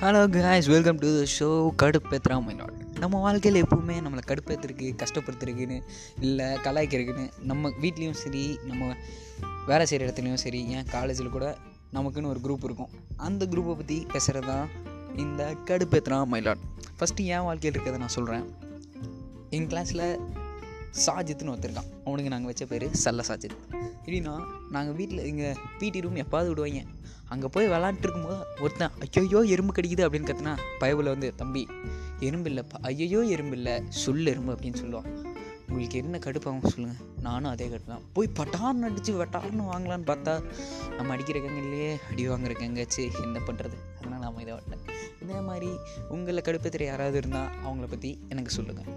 Hello guys welcome to the show கடுப்பேத்துறா மைனாட் நம்ம வாழ்க்கையில் எப்பவுமே நம்மளை கடுப்பேற்றுருக்கு கஷ்டப்படுத்துறதுக்குன்னு இல்லை கலாய்க்கிறதுக்குன்னு நம்ம வீட்லேயும் சரி நம்ம வேலை செய்கிற இடத்துலையும் சரி ஏன் காலேஜில் கூட நமக்குன்னு ஒரு குரூப் இருக்கும். அந்த குரூப்பை பற்றி பேசுகிறது தான் இந்த கடுப்பேத்துறா மைலாட் ஃபஸ்ட்டு என் வாழ்க்கையில் இருக்கிறத நான் சொல்கிறேன் என் கிளாஸில் சாஜித்னு ஒருத்தருக்கான் அவனுக்கு நாங்கள் வச்ச பேர் சல்ல சாஜித். எப்படின்னா நாங்கள் வீட்டில் இங்கே பிடி ரூம் எப்பாவது விடுவாங்க அங்கே போய் விளாண்டுருக்கும் போது ஒருத்தன் ஐயோயோ எறும்பு கடிக்குது அப்படின்னு கத்துனா பயவில் வந்து தம்பி எறும்பு இல்லைப்பா ஐயோ எறும்பு இல்லை சொல் எறும்பு அப்படின்னு சொல்லுவான். உங்களுக்கு என்ன கடுப்பாகும் சொல்லுங்கள் நானும் அதே கட்டு தான். போய் பட்டார்னு அடித்து வெட்டார்னு வாங்கலான்னு பார்த்தா நம்ம அடிக்கிற கங்கிலேயே அடி வாங்குற கங்காச்சு என்ன பண்ணுறது அதனால் நாம் இதை வட்டேன் இதே மாதிரி உங்களை கடுப்பத்தில் யாராவது இருந்தால் அவங்கள பற்றி எனக்கு சொல்லுங்கள்